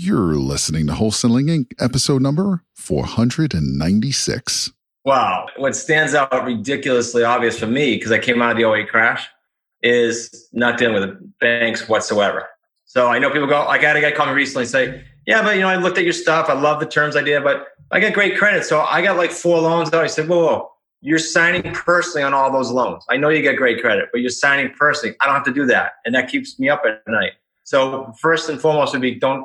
You're listening to Wholesaling Inc., episode number 496. Wow. What stands out ridiculously obvious for me, because I came out of the 08 crash, is not dealing with the banks whatsoever. So I know people go, I got a guy call me recently and say, Yeah, but you know, I looked at your stuff. I love the terms idea, but I got great credit. So I got like four loans. I said, Whoa, whoa, you're signing personally on all those loans. I know you get great credit, but you're signing personally. I don't have to do that. And that keeps me up at night. So first and foremost would be don't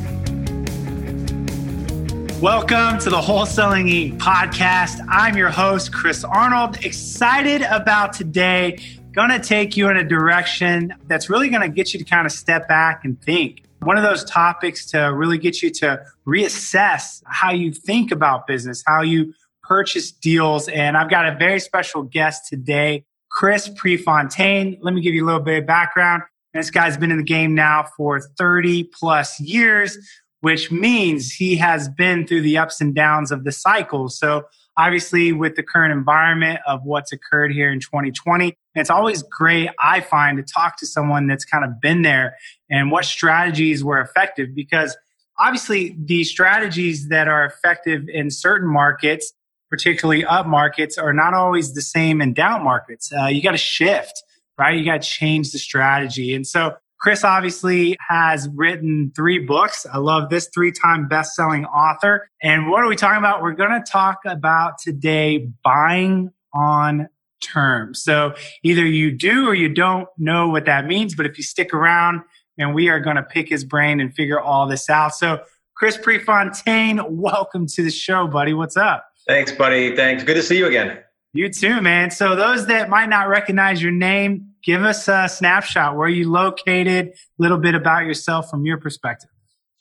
Welcome to the Wholesaling Inc. podcast. I'm your host, Chris Arnold. Excited about today. Gonna take you in a direction that's really gonna get you to kind of step back and think. One of those topics to really get you to reassess how you think about business, how you purchase deals. And I've got a very special guest today, Chris Prefontaine. Let me give you a little bit of background. This guy's been in the game now for 30 plus years which means he has been through the ups and downs of the cycle. So obviously with the current environment of what's occurred here in 2020, it's always great, I find, to talk to someone that's kind of been there and what strategies were effective because obviously the strategies that are effective in certain markets, particularly up markets, are not always the same in down markets. Uh, you got to shift, right? You got to change the strategy. And so Chris obviously has written three books. I love this three time best selling author. And what are we talking about? We're going to talk about today buying on terms. So either you do or you don't know what that means. But if you stick around, and we are going to pick his brain and figure all this out. So, Chris Prefontaine, welcome to the show, buddy. What's up? Thanks, buddy. Thanks. Good to see you again. You too, man. So those that might not recognize your name, give us a snapshot. Where are you located? A little bit about yourself from your perspective.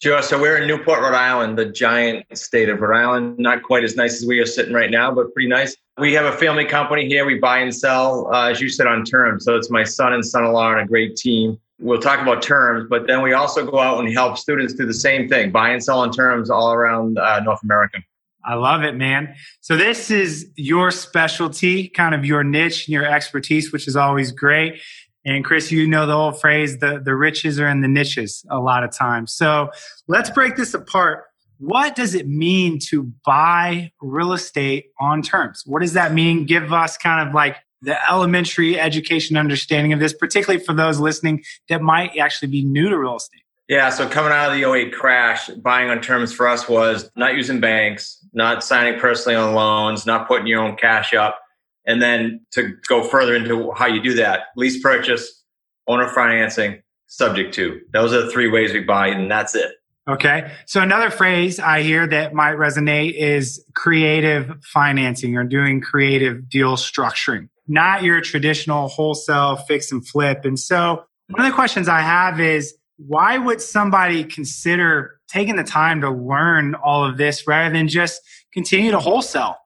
Sure. So we're in Newport, Rhode Island, the giant state of Rhode Island. Not quite as nice as we are sitting right now, but pretty nice. We have a family company here. We buy and sell, uh, as you said, on terms. So it's my son and son-in-law and a great team. We'll talk about terms, but then we also go out and help students do the same thing, buy and sell on terms all around uh, North America. I love it, man. So this is your specialty, kind of your niche and your expertise, which is always great. And Chris, you know the old phrase, the, the riches are in the niches a lot of times. So let's break this apart. What does it mean to buy real estate on terms? What does that mean? Give us kind of like the elementary education understanding of this, particularly for those listening that might actually be new to real estate. Yeah, so coming out of the 08 crash, buying on terms for us was not using banks, not signing personally on loans, not putting your own cash up. And then to go further into how you do that, lease purchase, owner financing, subject to. Those are the three ways we buy, and that's it. Okay. So another phrase I hear that might resonate is creative financing or doing creative deal structuring, not your traditional wholesale fix and flip. And so one of the questions I have is, why would somebody consider taking the time to learn all of this rather than just continue to wholesale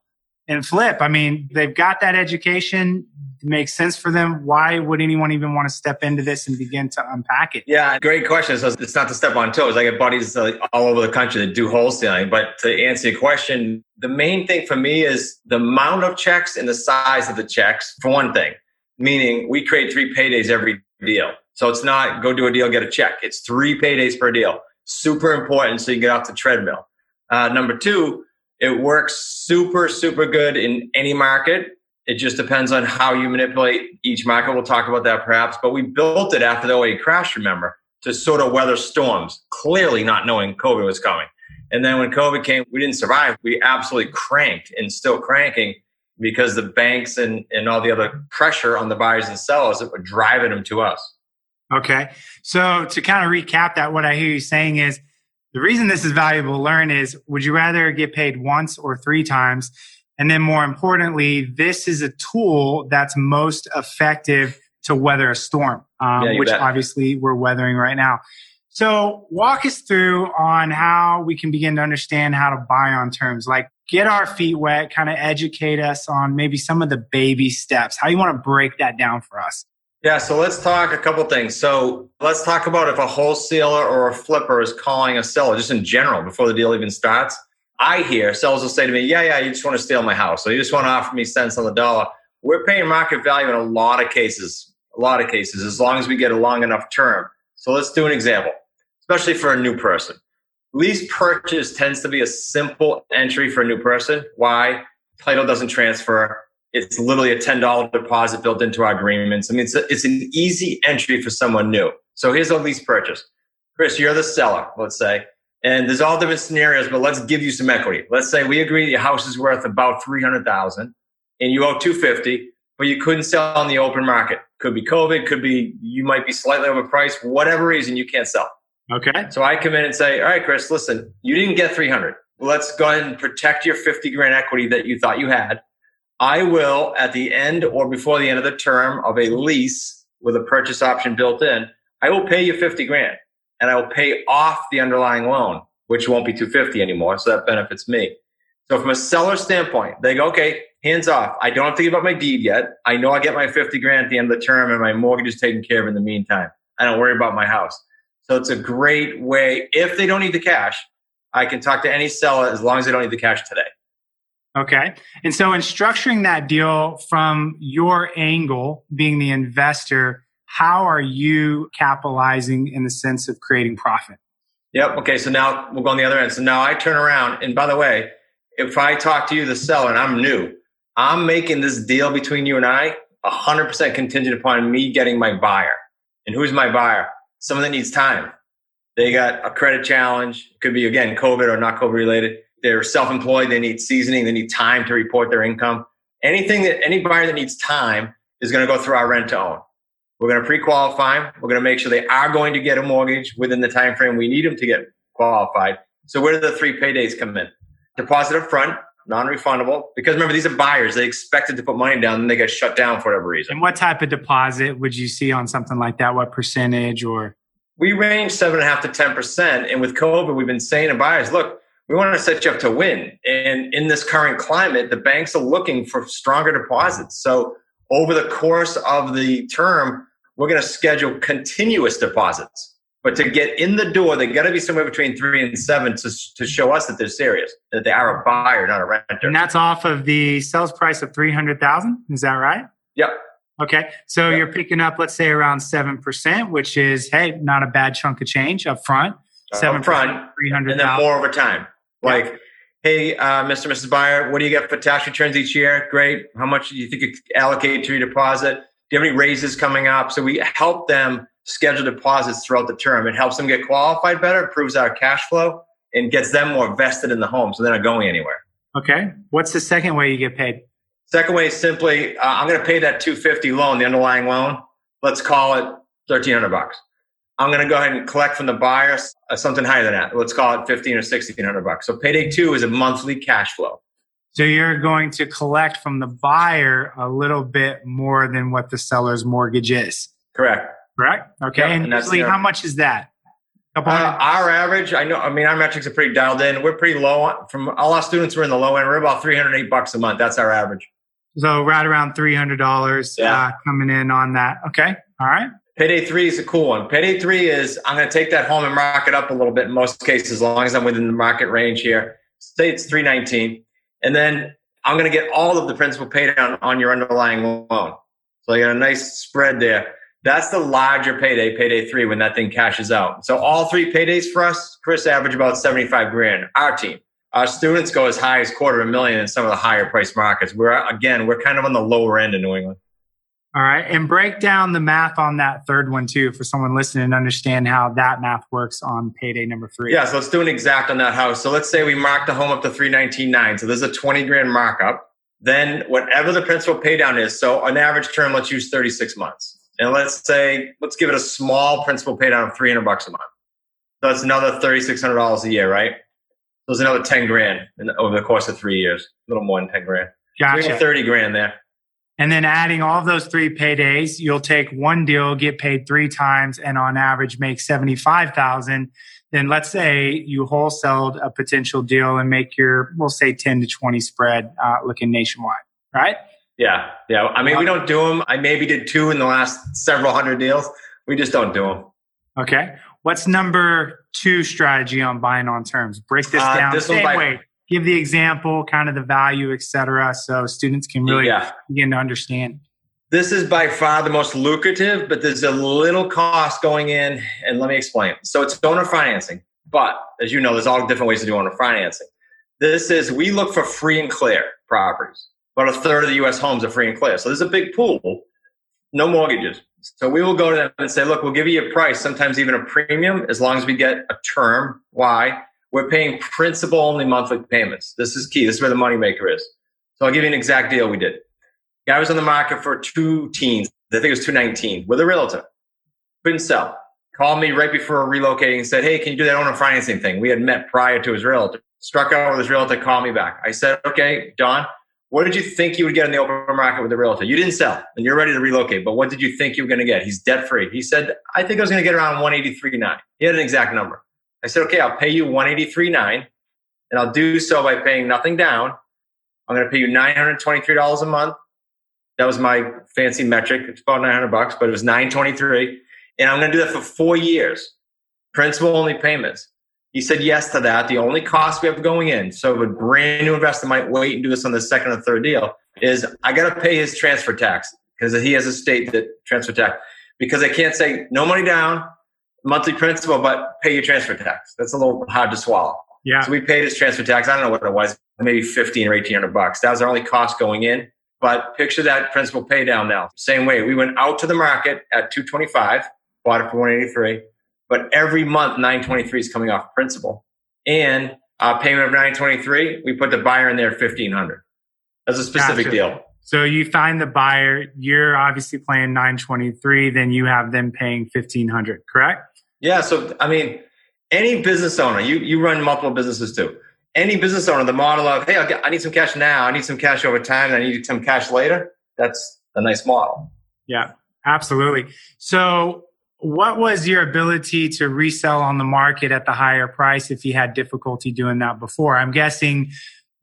and flip? I mean, they've got that education. It makes sense for them. Why would anyone even want to step into this and begin to unpack it? Yeah, great question. So it's not to step on toes. I got buddies uh, all over the country that do wholesaling. But to answer your question, the main thing for me is the amount of checks and the size of the checks, for one thing, meaning we create three paydays every deal. So it's not go do a deal, get a check. It's three paydays per deal. Super important so you get off the treadmill. Uh, number two, it works super, super good in any market. It just depends on how you manipulate each market. We'll talk about that perhaps. But we built it after the 08 crash, remember, to sort of weather storms, clearly not knowing COVID was coming. And then when COVID came, we didn't survive. We absolutely cranked and still cranking because the banks and, and all the other pressure on the buyers and sellers that were driving them to us. Okay. So to kind of recap that, what I hear you saying is the reason this is valuable to learn is would you rather get paid once or three times? And then more importantly, this is a tool that's most effective to weather a storm, um, yeah, which bet. obviously we're weathering right now. So walk us through on how we can begin to understand how to buy on terms. Like get our feet wet, kind of educate us on maybe some of the baby steps. How you want to break that down for us? Yeah, so let's talk a couple things. So let's talk about if a wholesaler or a flipper is calling a seller, just in general, before the deal even starts. I hear sellers will say to me, Yeah, yeah, you just want to steal my house. So you just want to offer me cents on the dollar. We're paying market value in a lot of cases, a lot of cases, as long as we get a long enough term. So let's do an example, especially for a new person. Lease purchase tends to be a simple entry for a new person. Why? Title doesn't transfer. It's literally a $10 deposit built into our agreements. I mean, it's, a, it's an easy entry for someone new. So here's a lease purchase. Chris, you're the seller, let's say. And there's all different scenarios, but let's give you some equity. Let's say we agree your house is worth about 300,000 and you owe 250, but you couldn't sell on the open market. Could be COVID, could be you might be slightly overpriced, whatever reason you can't sell. Okay. So I come in and say, all right, Chris, listen, you didn't get 300. Let's go ahead and protect your 50 grand equity that you thought you had. I will, at the end or before the end of the term of a lease with a purchase option built in, I will pay you 50 grand and I will pay off the underlying loan, which won't be 250 anymore. So that benefits me. So from a seller standpoint, they go, okay, hands off. I don't have to give up my deed yet. I know I get my 50 grand at the end of the term and my mortgage is taken care of in the meantime. I don't worry about my house. So it's a great way. If they don't need the cash, I can talk to any seller as long as they don't need the cash today. Okay. And so in structuring that deal from your angle, being the investor, how are you capitalizing in the sense of creating profit? Yep. Okay. So now we'll go on the other end. So now I turn around. And by the way, if I talk to you, the seller, and I'm new, I'm making this deal between you and I 100% contingent upon me getting my buyer. And who's my buyer? someone that needs time. They got a credit challenge. It could be again COVID or not COVID related. They're self-employed. They need seasoning. They need time to report their income. Anything that any buyer that needs time is going to go through our rent to own. We're going to pre-qualify them. We're going to make sure they are going to get a mortgage within the time frame we need them to get qualified. So where do the three paydays come in? Deposit up front, non-refundable. Because remember, these are buyers. They expected to put money down, and they get shut down for whatever reason. And what type of deposit would you see on something like that? What percentage or? We range seven and a half to ten percent. And with COVID, we've been saying to buyers, look, we want to set you up to win. And in this current climate, the banks are looking for stronger deposits. So over the course of the term, we're going to schedule continuous deposits. But to get in the door, they got to be somewhere between three and seven to, to show us that they're serious, that they are a buyer, not a renter. And that's off of the sales price of 300000 Is that right? Yep. Okay. So yep. you're picking up, let's say, around 7%, which is, hey, not a bad chunk of change up front. Seven up front, 300 and then more over time. Like, hey, uh, Mr. Mrs. Buyer, what do you get for tax returns each year? Great. How much do you think you allocate to your deposit? Do you have any raises coming up? So we help them schedule deposits throughout the term. It helps them get qualified better, improves our cash flow, and gets them more vested in the home so they're not going anywhere. Okay. What's the second way you get paid? Second way is simply uh, I'm going to pay that 250 loan, the underlying loan. Let's call it 1300 bucks. I'm going to go ahead and collect from the buyer uh, something higher than that. Let's call it 15 or 1600 bucks. So payday two is a monthly cash flow. So you're going to collect from the buyer a little bit more than what the seller's mortgage is. Correct. Correct. Okay. Yep, and, and usually, how much is that? Uh, our average, I know. I mean, our metrics are pretty dialed in. We're pretty low from all our students. We're in the low end. We're about three hundred eight bucks a month. That's our average. So right around three hundred dollars yeah. uh, coming in on that. Okay. All right. Payday three is a cool one. Payday three is I'm going to take that home and mark it up a little bit in most cases, as long as I'm within the market range here. Say it's three nineteen, and then I'm going to get all of the principal paid down on your underlying loan. So I got a nice spread there. That's the larger payday, payday three, when that thing cashes out. So all three paydays for us, Chris, average about 75 grand. Our team. Our students go as high as quarter of a million in some of the higher price markets. We're, again, we're kind of on the lower end in New England. All right. And break down the math on that third one too for someone listening and understand how that math works on payday number three. Yeah. So let's do an exact on that house. So let's say we mark the home up to 319.9. So there's a 20 grand markup. Then whatever the principal pay down is. So on average term, let's use 36 months and let's say let's give it a small principal pay down of 300 bucks a month so that's another $3600 a year right so it's another 10 grand in, over the course of three years a little more than 10 grand gotcha. so 30 grand there And then adding all of those three paydays, you'll take one deal, get paid three times, and on average make 75,000. Then let's say you wholesaled a potential deal and make your, we'll say 10 to 20 spread uh, looking nationwide, right? Yeah. Yeah. I mean, we don't do them. I maybe did two in the last several hundred deals. We just don't do them. Okay. What's number two strategy on buying on terms? Break this uh, down this same by- way give the example, kind of the value, etc., so students can really yeah. begin to understand. This is by far the most lucrative, but there's a little cost going in, and let me explain. So it's owner financing, but as you know, there's all different ways to do owner financing. This is we look for free and clear properties. About a third of the U.S. homes are free and clear, so there's a big pool, no mortgages. So we will go to them and say, look, we'll give you a price, sometimes even a premium, as long as we get a term. Why? We're paying principal only monthly payments. This is key. This is where the moneymaker is. So I'll give you an exact deal we did. Guy was on the market for two teens. I think it was 219 with a realtor. Couldn't sell. Called me right before relocating and said, Hey, can you do that owner financing thing? We had met prior to his realtor. Struck out with his realtor, called me back. I said, Okay, Don, what did you think you would get in the open market with the realtor? You didn't sell and you're ready to relocate, but what did you think you were going to get? He's debt free. He said, I think I was going to get around 183.9. He had an exact number. I said, okay, I'll pay you 183.9 and I'll do so by paying nothing down. I'm going to pay you $923 a month. That was my fancy metric. It's about 900 bucks, but it was 923. And I'm going to do that for four years. Principal only payments. He said yes to that. The only cost we have going in, so a brand new investor might wait and do this on the second or third deal, is I got to pay his transfer tax because he has a state that transfer tax. Because I can't say no money down, monthly principal, but pay your transfer tax. That's a little hard to swallow. Yeah. So we paid his transfer tax. I don't know what it was, maybe 15 or 1800 bucks. That was our only cost going in. But picture that principal pay down now. Same way. We went out to the market at 225, bought it for 183, but every month 923 is coming off principal. And payment of 923, we put the buyer in there at 1500. That's a specific gotcha. deal. So you find the buyer, you're obviously playing 923, then you have them paying 1500, correct? Yeah. So, I mean, any business owner, you, you run multiple businesses too. Any business owner, the model of, hey, get, I need some cash now, I need some cash over time, and I need some cash later, that's a nice model. Yeah, absolutely. So, what was your ability to resell on the market at the higher price if you had difficulty doing that before? I'm guessing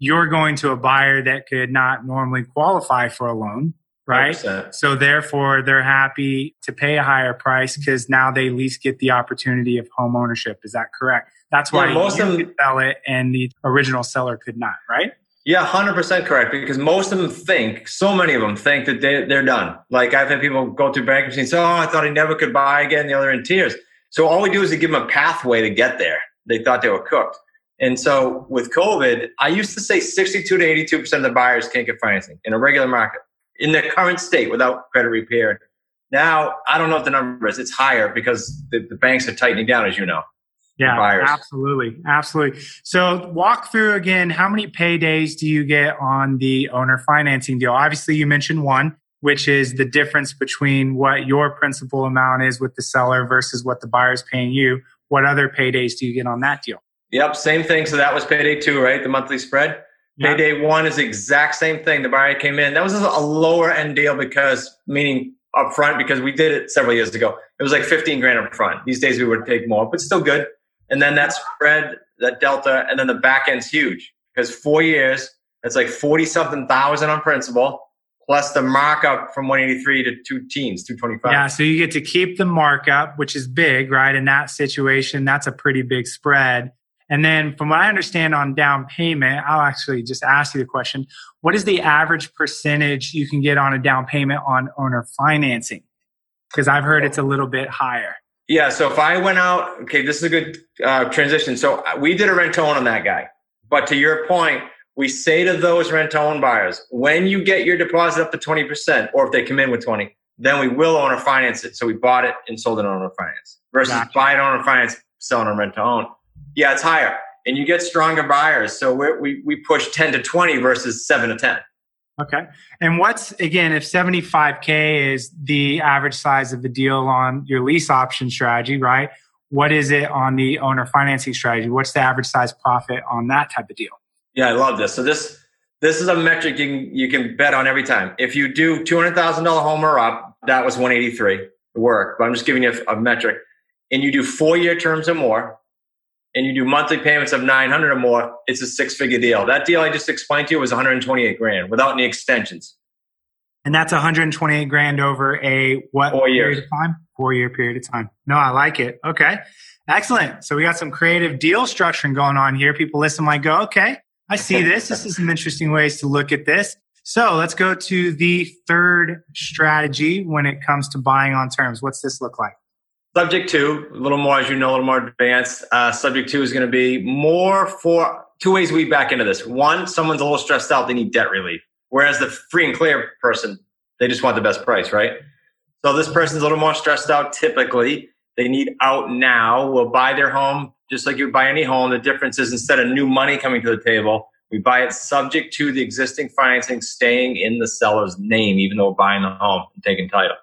you're going to a buyer that could not normally qualify for a loan right? 100%. So therefore, they're happy to pay a higher price because now they at least get the opportunity of home ownership. Is that correct? That's why yeah, most you of them could sell it and the original seller could not, right? Yeah, hundred percent correct. Because most of them think, so many of them think that they, they're done. Like I've had people go through bankruptcy and say, "Oh, I thought I never could buy again." The other in tears. So all we do is to give them a pathway to get there. They thought they were cooked. And so with COVID, I used to say 62 to 82 percent of the buyers can't get financing in a regular market in their current state without credit repair. Now, I don't know what the number is. It's higher because the, the banks are tightening down, as you know. Yeah, absolutely. Absolutely. So walk through again, how many paydays do you get on the owner financing deal? Obviously, you mentioned one, which is the difference between what your principal amount is with the seller versus what the buyer's paying you. What other paydays do you get on that deal? Yep, same thing. So that was payday two, right? The monthly spread. Yeah. Payday one is the exact same thing. The buyer came in. That was a lower end deal because, meaning upfront, because we did it several years ago. It was like 15 grand up front. These days we would take more, but still good. And then that spread, that delta, and then the back end's huge because four years, it's like 40 something thousand on principal plus the markup from 183 to two teens, 225. Yeah, so you get to keep the markup, which is big, right? In that situation, that's a pretty big spread. And then from what I understand on down payment, I'll actually just ask you the question. What is the average percentage you can get on a down payment on owner financing? Because I've heard it's a little bit higher. Yeah. So if I went out, okay, this is a good uh, transition. So uh, we did a rent to own on that guy. But to your point, we say to those rent to own buyers, when you get your deposit up to 20%, or if they come in with 20, then we will owner finance it. So we bought it and sold it on owner finance versus gotcha. buy it owner finance, sell it on rent to own. Yeah, it's higher, and you get stronger buyers. So we we push ten to twenty versus seven to ten. Okay. And what's again, if 75K is the average size of the deal on your lease option strategy, right? What is it on the owner financing strategy? What's the average size profit on that type of deal? Yeah, I love this. So this This is a metric you can, you can bet on every time. If you do $200,000 home or up, that was 183 work, but I'm just giving you a, a metric. And you do four year terms or more, and you do monthly payments of 900 or more, it's a six figure deal. That deal I just explained to you was 128 grand without any extensions. And that's 128 grand over a what Four years. period of time? Four year period of time. No, I like it. Okay. Excellent. So we got some creative deal structuring going on here. People listen might go, okay, I see this. This is some interesting ways to look at this. So let's go to the third strategy when it comes to buying on terms. What's this look like? Subject to, a little more, as you know, a little more advanced. Uh, subject to is going to be more for two ways we back into this. One, someone's a little stressed out, they need debt relief. Whereas the free and clear person, they just want the best price, right? So this person's a little more stressed out typically. They need out now. We'll buy their home just like you would buy any home. The difference is instead of new money coming to the table, we buy it subject to the existing financing staying in the seller's name, even though we're buying the home and taking title.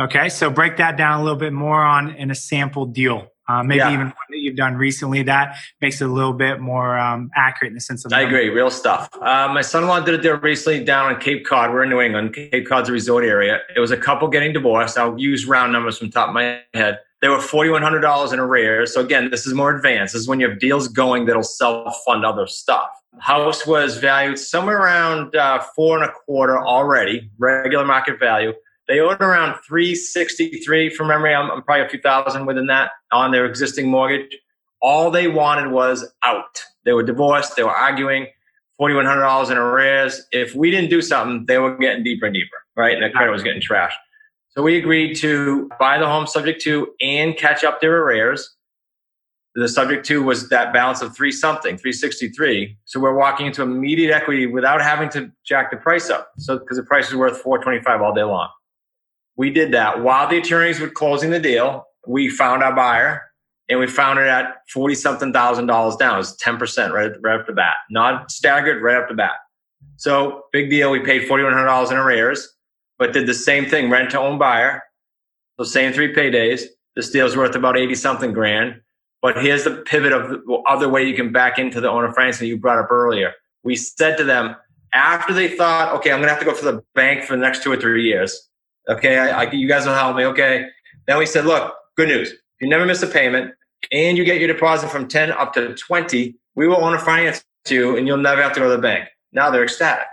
Okay. So break that down a little bit more on in a sample deal. Uh, maybe Yeah. even one that you've done recently that makes it a little bit more um, accurate in the sense of I agree, real stuff. Uh, my son-in-law did a deal recently down on Cape Cod. We're in New England. Cape Cod's a resort area. It was a couple getting divorced. I'll use round numbers from the top of my head. They were forty-one hundred dollars in arrears. So again, this is more advanced. This is when you have deals going that'll self-fund other stuff. House was valued somewhere around uh, four and a quarter already, regular market value. They owed around 363 from memory. I'm, I'm probably a few thousand within that on their existing mortgage. All they wanted was out. They were divorced. They were arguing. $4,100 in arrears. If we didn't do something, they were getting deeper and deeper, right? And their credit was getting trashed. So we agreed to buy the home subject to and catch up their arrears. The subject to was that balance of three something, 363. So we're walking into immediate equity without having to jack the price up. So because the price is worth 425 all day long. We did that while the attorneys were closing the deal. We found our buyer and we found it at 40 something thousand dollars down. It was 10% right, right off the bat, not staggered right off the bat. So big deal. We paid $4,100 in arrears, but did the same thing, rent to own buyer. So same three paydays. This deal's worth about 80 something grand. But here's the pivot of the other way you can back into the owner financing you brought up earlier. We said to them after they thought, okay, I'm going to have to go for the bank for the next two or three years. Okay, I, I, you guys will help me. Okay. Then we said, look, good news. You never miss a payment and you get your deposit from 10 up to 20, we will owner finance you and you'll never have to go to the bank. Now they're ecstatic.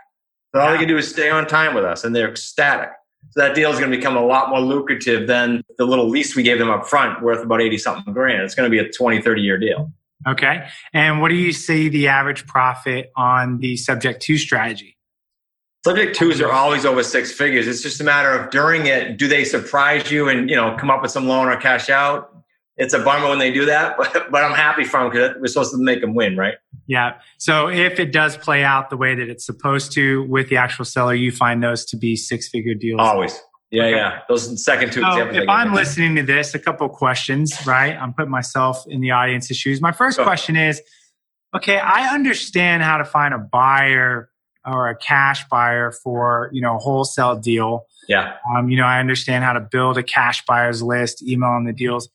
So all they can do is stay on time with us and they're ecstatic. So that deal is going to become a lot more lucrative than the little lease we gave them up front worth about 80 something grand. It's going to be a 20, 30 year deal. Okay. And what do you see the average profit on the subject to strategy? Subject tos are always over six figures. It's just a matter of during it, do they surprise you and you know come up with some loan or cash out? It's a bummer when they do that, but, but I'm happy for them because we're supposed to make them win, right? Yeah. So if it does play out the way that it's supposed to with the actual seller, you find those to be six figure deals. Always. Yeah, Okay. yeah. Those second two So examples. If I'm listening to this, a couple of questions, right? I'm putting myself in the audience's shoes. My first question is, okay, I understand how to find a buyer or a cash buyer for, you know, a wholesale deal. yeah, Um, you know, I understand how to build a cash buyers list, email them the deals.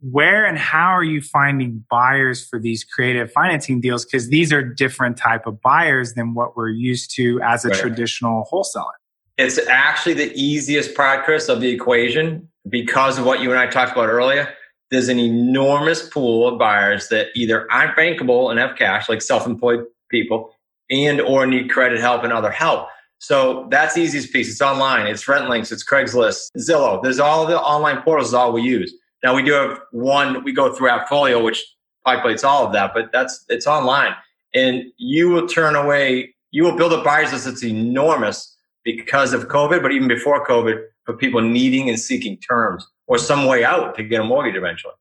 Where and how are you finding buyers for these creative financing deals? Because these are different type of buyers than what we're used to as a Right. traditional wholesaler. it's actually the easiest part, Chris, of the equation because of what you and I talked about earlier. There's an enormous pool of buyers that either aren't bankable and have cash, like self-employed people, and or need credit help and other help. So that's the easiest piece. It's online. It's RentLinx. It's Craigslist, Zillow. There's all the online portals is all we use. Now we do have one. We go through Appfolio, which populates all of that, but that's it's online, and you will turn away. You will build a buyers list that's enormous because of COVID, but even before COVID, for people needing and seeking terms or some way out to get a mortgage eventually.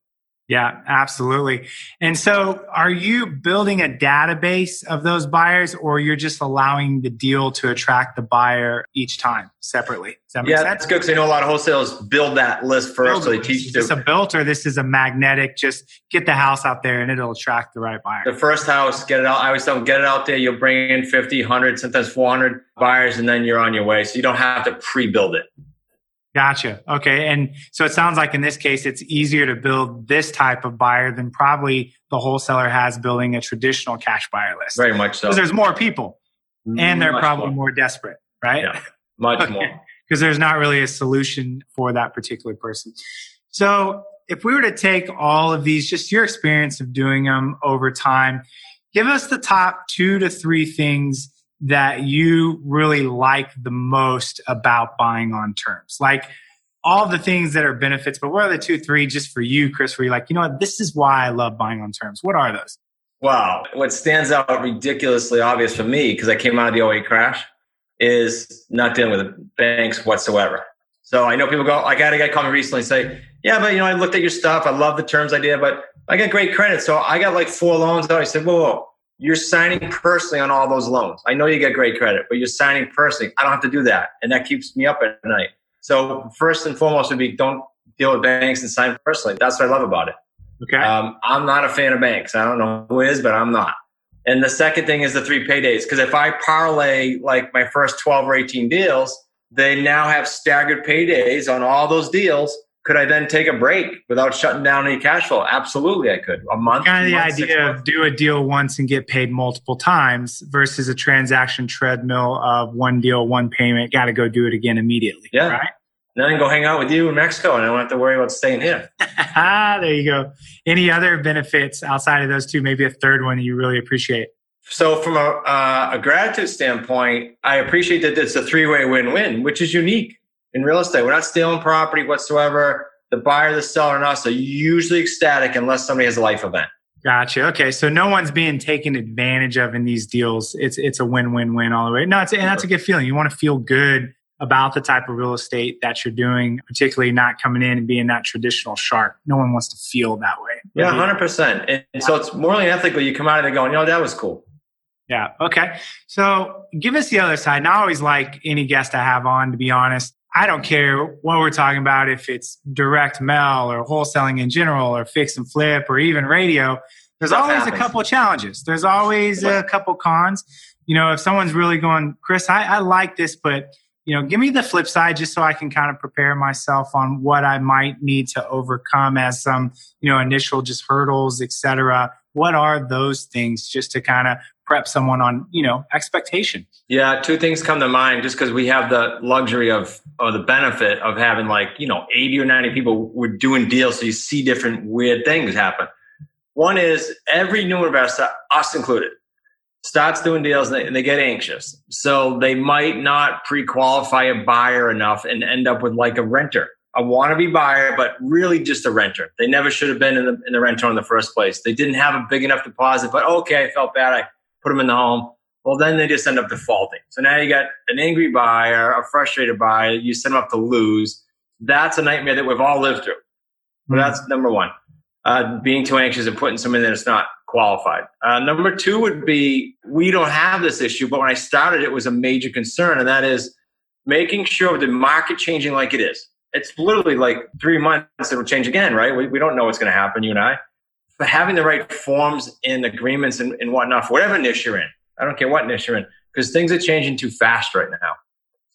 Yeah, absolutely. And so are you building a database of those buyers or you're just allowing the deal to attract the buyer each time separately? Does that make Yeah, sense? that's good because I know a lot of wholesalers build that list first, so they teach Is this a the, built or this is a magnetic? Just get the house out there and it'll attract the right buyer. the first house, get it out. I always tell them, get it out there. You'll bring in 50, 100, sometimes 400 buyers, and then you're on your way. So you don't have to pre-build it. Gotcha. Okay. And so it sounds like in this case, it's easier to build this type of buyer than probably the wholesaler has building a traditional cash buyer list. Very much so. Because there's more people. and they're Much probably more. more, desperate, right? Yeah, much Okay. more. Because there's not really a solution for that particular person. So if we were to take all of these, just your experience of doing them over time, give us the top two to three things that you really like the most about buying on terms. Like all the things that are benefits, but what are the two, three just for you, Chris, where you're like, you know what, this is why I love buying on terms. What are those? Wow. What stands out ridiculously obvious for me, because I came out of the 08 crash, is not dealing with banks whatsoever. So I know people go, I got a guy call me recently and say, yeah, but you know, I looked at your stuff. I love the terms idea, but I got great credit. So I got like four loans. I said, whoa, whoa, you're signing personally on all those loans. I know you get great credit, but you're signing personally. I don't have to do that. And that keeps me up at night. So first and foremost would be don't deal with banks and sign personally. That's what I love about it. Okay. Um, I'm not a fan of banks. I don't know who is, but I'm not. And the second thing is the three paydays. Because if I parlay like my first 12 or 18 deals, they now have staggered paydays on all those deals. Could I then take a break without shutting down any cash flow? Absolutely, I could. A month. kind of the months, six idea of do a deal once and get paid multiple times versus a transaction treadmill of one deal, one payment, got to go do it again immediately. Yeah. Right. Then I go hang out with you in Mexico, and I don't have to worry about staying here. Ah, there you go. Any other benefits outside of those two? Maybe a third one that you really appreciate. So, from a, uh, a gratitude standpoint, I appreciate that it's a three way win win, which is unique in real estate. We're not stealing property whatsoever. The buyer, the seller, and us are usually ecstatic unless somebody has a life event. Gotcha. Okay, so no one's being taken advantage of in these deals. It's it's a win win win all the way. No, it's, and that's a good feeling. You want to feel good about the type of real estate that you're doing, particularly not coming in and being that traditional shark. No one wants to feel that way. Yeah, 100%. And, and so it's morally and ethically, you come out of there going, you know, that was cool. Yeah. Okay. So give us the other side. And I always like any guest I have on, to be honest. I don't care what we're talking about, if it's direct mail or wholesaling in general or fix and flip or even radio. There's Stuff always happens. a couple challenges. There's always a couple cons. You know, if someone's really going, Chris, I, I like this, but you know, give me the flip side just so I can kind of prepare myself on what I might need to overcome as some, you know, initial just hurdles, et cetera. What are those things just to kind of prep someone on, you know, expectation? Yeah, two things come to mind just because we have the luxury of, or the benefit of having like, you know, 80 or 90 people we're doing deals. So you see different weird things happen. One is every new investor, us included, starts doing deals and they, get anxious. So they might not pre qualify a buyer enough and end up with like a renter, a wannabe buyer, but really just a renter. They never should have been in the, in the rental in the first place. They didn't have a big enough deposit, but okay, I felt bad. I put them in the home. Well, then they just end up defaulting. So now you got an angry buyer, a frustrated buyer. You set them up to lose. That's a nightmare that we've all lived through. But that's number one. Uh, being too anxious and putting someone that's not qualified. Uh, number two would be we don't have this issue, but when I started, it was a major concern, and that is making sure the market changing like it is. It's literally like three months it'll change again, right? We, we don't know what's going to happen, you and I. But having the right forms and agreements and, and whatnot for whatever niche you're in, I don't care what niche you're in, because things are changing too fast right now.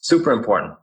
Super important.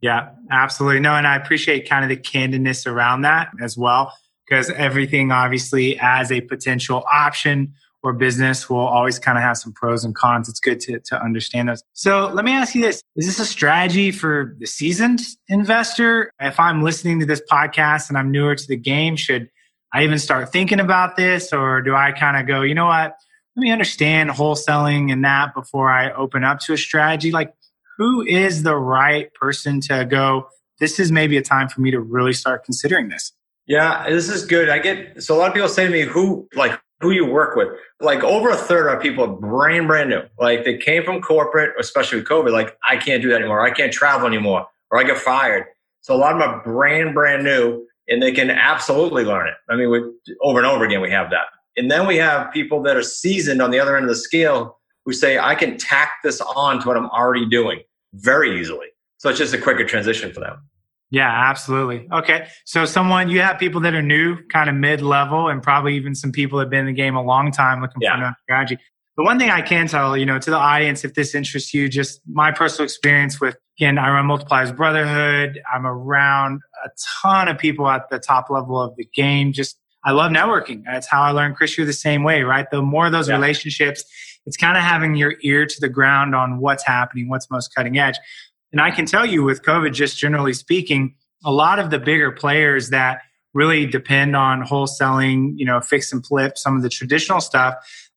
Yeah, absolutely. No, and I appreciate kind of the candidness around that as well, because everything obviously as a potential option or business will always kind of have some pros and cons. It's good to, to understand those. So let me ask you this. Is this a strategy for the seasoned investor? If I'm listening to this podcast and I'm newer to the game, should I even start thinking about this? Or do I kind of go, you know what? Let me understand wholesaling and that before I open up to a strategy. Like, who is the right person to go, this is maybe a time for me to really start considering this? Yeah, this is good. I get so a lot of people say to me, "Who like who you work with?" Like over a third our people are brand brand new. Like they came from corporate, especially with COVID. Like I can't do that anymore. I can't travel anymore, or I get fired. So a lot of them are brand brand new, and they can absolutely learn it. I mean, we, over and over again, we have that. And then we have people that are seasoned on the other end of the scale who say, "I can tack this on to what I'm already doing very easily." So it's just a quicker transition for them. Yeah, absolutely. Okay. So someone you have people that are new, kind of mid level, and probably even some people that have been in the game a long time looking Yeah. for another strategy. The one thing I can tell, you know, to the audience, if this interests you, just my personal experience with again, I run Multipliers Brotherhood. I'm around a ton of people at the top level of the game. Just I love networking. That's how I learned. Chris, you're the same way, right? The more of those yeah. relationships, it's kind of having your ear to the ground on what's happening, what's most cutting edge. And I can tell you with COVID, just generally speaking, a lot of the bigger players that really depend on wholesaling, you know, fix and flip, some of the traditional stuff,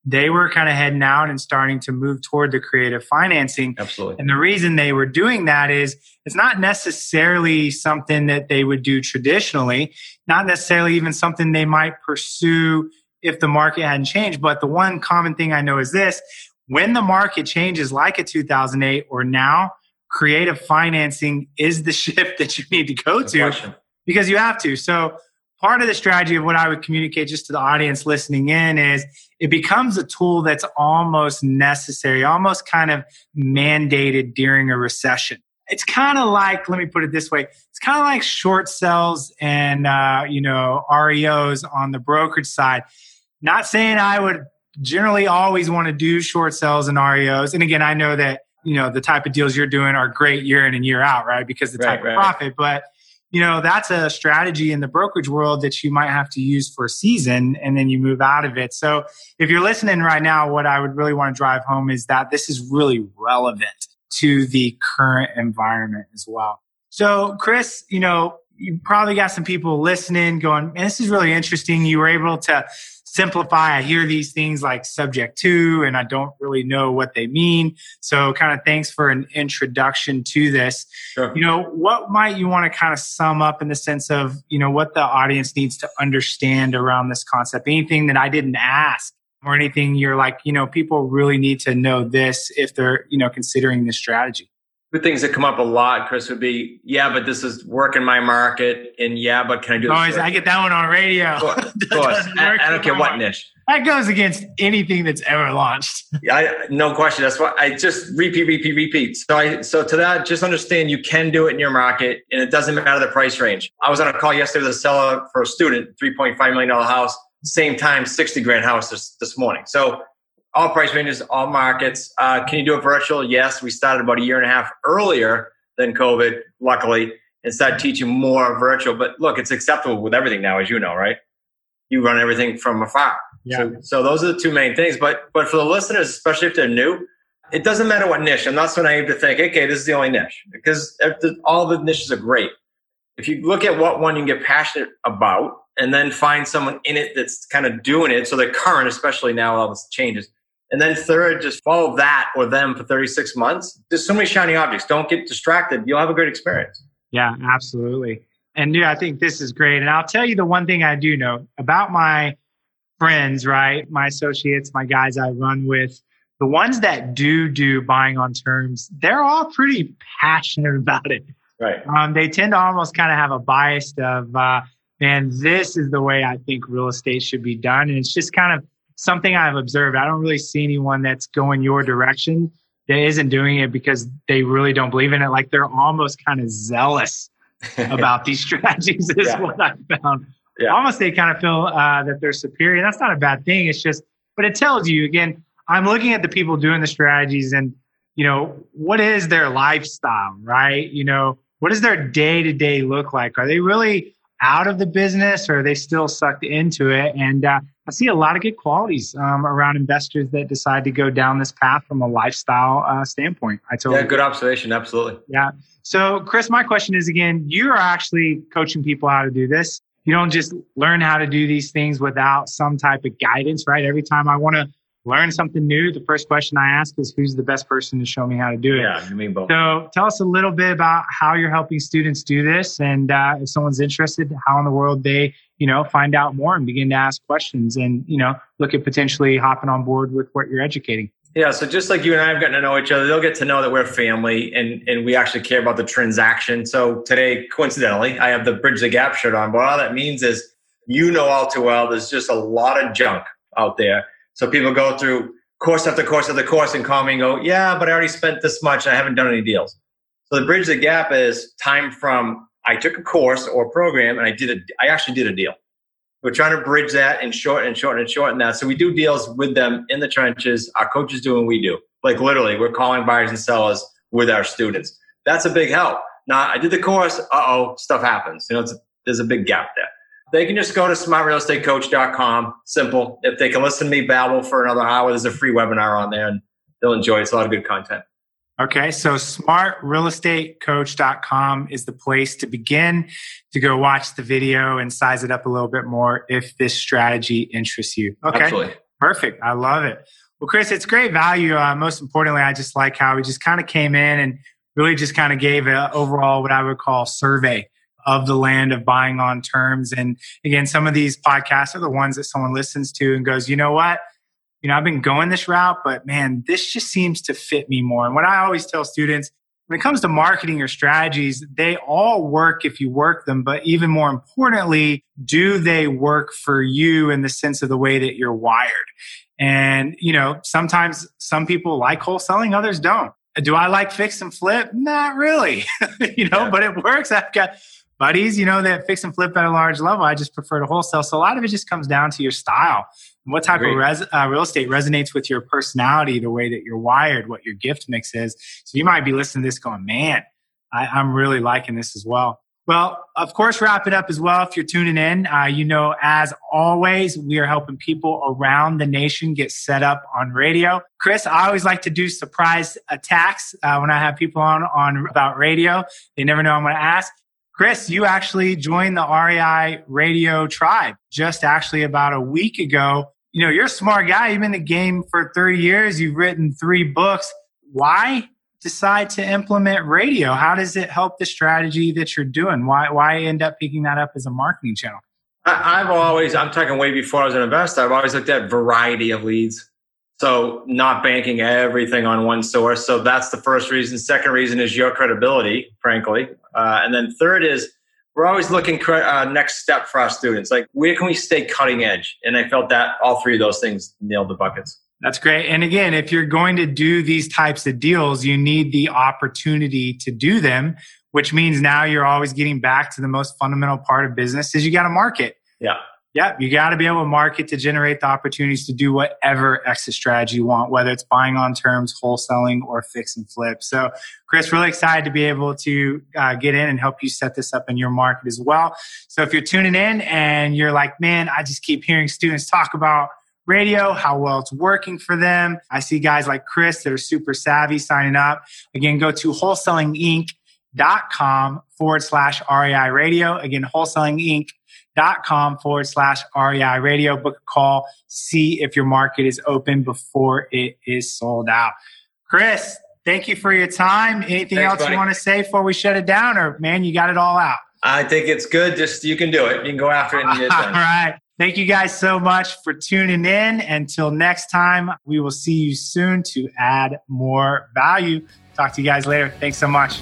they were kind of heading out and starting to move toward the creative financing. Absolutely. And the reason they were doing that is it's not necessarily something that they would do traditionally, not necessarily even something they might pursue if the market hadn't changed. But the one common thing I know is this when the market changes, like a 2008 or now, creative financing is the shift that you need to go to because you have to. So, part of the strategy of what I would communicate just to the audience listening in is it becomes a tool that's almost necessary, almost kind of mandated during a recession. It's kind of like, let me put it this way. It's kind of like short sales and, uh, you know, REOs on the brokerage side. Not saying I would generally always want to do short sales and REOs. And again, I know that, you know, the type of deals you're doing are great year in and year out, right? Because the type right, of profit, but you know that's a strategy in the brokerage world that you might have to use for a season and then you move out of it. So if you're listening right now what i would really want to drive home is that this is really relevant to the current environment as well so chris you know you probably got some people listening going man, this is really interesting you were able to simplify. I hear these things like subject to, and I don't really know what they mean. So, kind of thanks for an introduction to this. Sure. You know, what might you want to kind of sum up in the sense of, you know, what the audience needs to understand around this concept? Anything that I didn't ask or anything you're like, you know, people really need to know this if they're, you know, considering this strategy? Two things that come up a lot, Chris, would be, yeah, but this is working my market, and yeah, but can I do? Always, I get that one on radio. Of course, of course. I, I, don't care what niche. That goes against anything that's ever launched. yeah, I, no question. That's why I just repeat, repeat, repeat. So, I so to that, just understand you can do it in your market, and it doesn't matter the price range. I was on a call yesterday with a seller for a student, three point five million dollar house. Same time, sixty grand house this, this morning. So all price ranges, all markets. Uh, can you do it virtual? Yes. We started about a year and a half earlier than COVID, luckily, and started teaching more virtual. But look, it's acceptable with everything now, as you know, right? You run everything from afar. Yeah. So, so those are the two main things. But but for the listeners, especially if they're new, it doesn't matter what niche. I'm not so naive to think, okay, this is the only niche because all the niches are great. If you look at what one you can get passionate about and then find someone in it that's kind of doing it, so they're current, especially now all this changes, and then third, just follow that or them for 36 months. There's so many shiny objects. Don't get distracted. You'll have a great experience. Yeah, absolutely. And yeah, I think this is great. And I'll tell you the one thing I do know about my friends, right? My associates, my guys I run with, the ones that do do buying on terms, they're all pretty passionate about it. Right. Um, they tend to almost kind of have a bias of, uh, man, this is the way I think real estate should be done. And it's just kind of something I've observed. I don't really see anyone that's going your direction that isn't doing it because they really don't believe in it. Like they're almost kind of zealous about these strategies, is yeah. what I found. Yeah. Almost they kind of feel uh, that they're superior. That's not a bad thing. It's just, but it tells you again. I'm looking at the people doing the strategies, and you know what is their lifestyle, right? You know what does their day to day look like? Are they really out of the business or are they still sucked into it? And uh, I see a lot of good qualities um, around investors that decide to go down this path from a lifestyle uh, standpoint. I totally yeah, good observation. Absolutely. Yeah. So, Chris, my question is again, you are actually coaching people how to do this. You don't just learn how to do these things without some type of guidance, right? Every time I want to learn something new, the first question I ask is who's the best person to show me how to do it? Yeah, you mean both. So tell us a little bit about how you're helping students do this. And uh, if someone's interested, how in the world they, you know, find out more and begin to ask questions and, you know, look at potentially hopping on board with what you're educating. Yeah, so just like you and I have gotten to know each other, they'll get to know that we're family and, and we actually care about the transaction. So today, coincidentally, I have the Bridge the Gap shirt on, but all that means is you know all too well, there's just a lot of junk out there so people go through course after course after course and call me and go, yeah, but I already spent this much. and I haven't done any deals. So the bridge the gap is time from I took a course or program and I did a, I actually did a deal. We're trying to bridge that and shorten and shorten and shorten that. So we do deals with them in the trenches. Our coaches do and we do. Like literally, we're calling buyers and sellers with our students. That's a big help. Now I did the course. Uh oh, stuff happens. You know, there's a big gap there. They can just go to smartrealestatecoach.com. Simple. If they can listen to me babble for another hour, there's a free webinar on there and they'll enjoy it. It's a lot of good content. Okay, so smartrealestatecoach.com is the place to begin to go watch the video and size it up a little bit more if this strategy interests you. Okay, Absolutely. perfect. I love it. Well, Chris, it's great value. Uh, most importantly, I just like how we just kind of came in and really just kind of gave an overall what I would call survey of the land of buying on terms. And again, some of these podcasts are the ones that someone listens to and goes, you know what? you know, I've been going this route, but man, this just seems to fit me more. And what I always tell students when it comes to marketing or strategies, they all work if you work them. But even more importantly, do they work for you in the sense of the way that you're wired? And, you know, sometimes some people like wholesaling, others don't. Do I like fix and flip? Not really, you know, yeah. but it works. I've got buddies, you know, that fix and flip at a large level. I just prefer to wholesale. So a lot of it just comes down to your style what type Great. of res- uh, real estate resonates with your personality, the way that you're wired, what your gift mix is. So you might be listening to this going, man, I, I'm really liking this as well. Well, of course, wrap it up as well. If you're tuning in, uh, you know, as always, we are helping people around the nation get set up on radio. Chris, I always like to do surprise attacks uh, when I have people on on about radio. They never know I'm going to ask. Chris, you actually joined the REI radio tribe just actually about a week ago you know, you're a smart guy. You've been in the game for 30 years. You've written three books. Why decide to implement radio? How does it help the strategy that you're doing? Why, why end up picking that up as a marketing channel? I've always, I'm talking way before I was an investor, I've always looked at variety of leads. So not banking everything on one source. So that's the first reason. Second reason is your credibility, frankly. Uh, and then third is we're always looking uh, next step for our students. Like, where can we stay cutting edge? And I felt that all three of those things nailed the buckets. That's great. And again, if you're going to do these types of deals, you need the opportunity to do them, which means now you're always getting back to the most fundamental part of business is you got to market. Yeah. Yeah, you got to be able to market to generate the opportunities to do whatever exit strategy you want, whether it's buying on terms, wholesaling, or fix and flip. So, Chris, really excited to be able to uh, get in and help you set this up in your market as well. So, if you're tuning in and you're like, man, I just keep hearing students talk about radio, how well it's working for them. I see guys like Chris that are super savvy signing up. Again, go to wholesalinginc.com forward slash REI radio. Again, wholesaling inc dot com forward slash REI radio. Book a call, see if your market is open before it is sold out. Chris, thank you for your time. Anything Thanks, else buddy. you want to say before we shut it down, or man, you got it all out? I think it's good. Just you can do it. You can go after it and all right. Thank you guys so much for tuning in. Until next time, we will see you soon to add more value. Talk to you guys later. Thanks so much.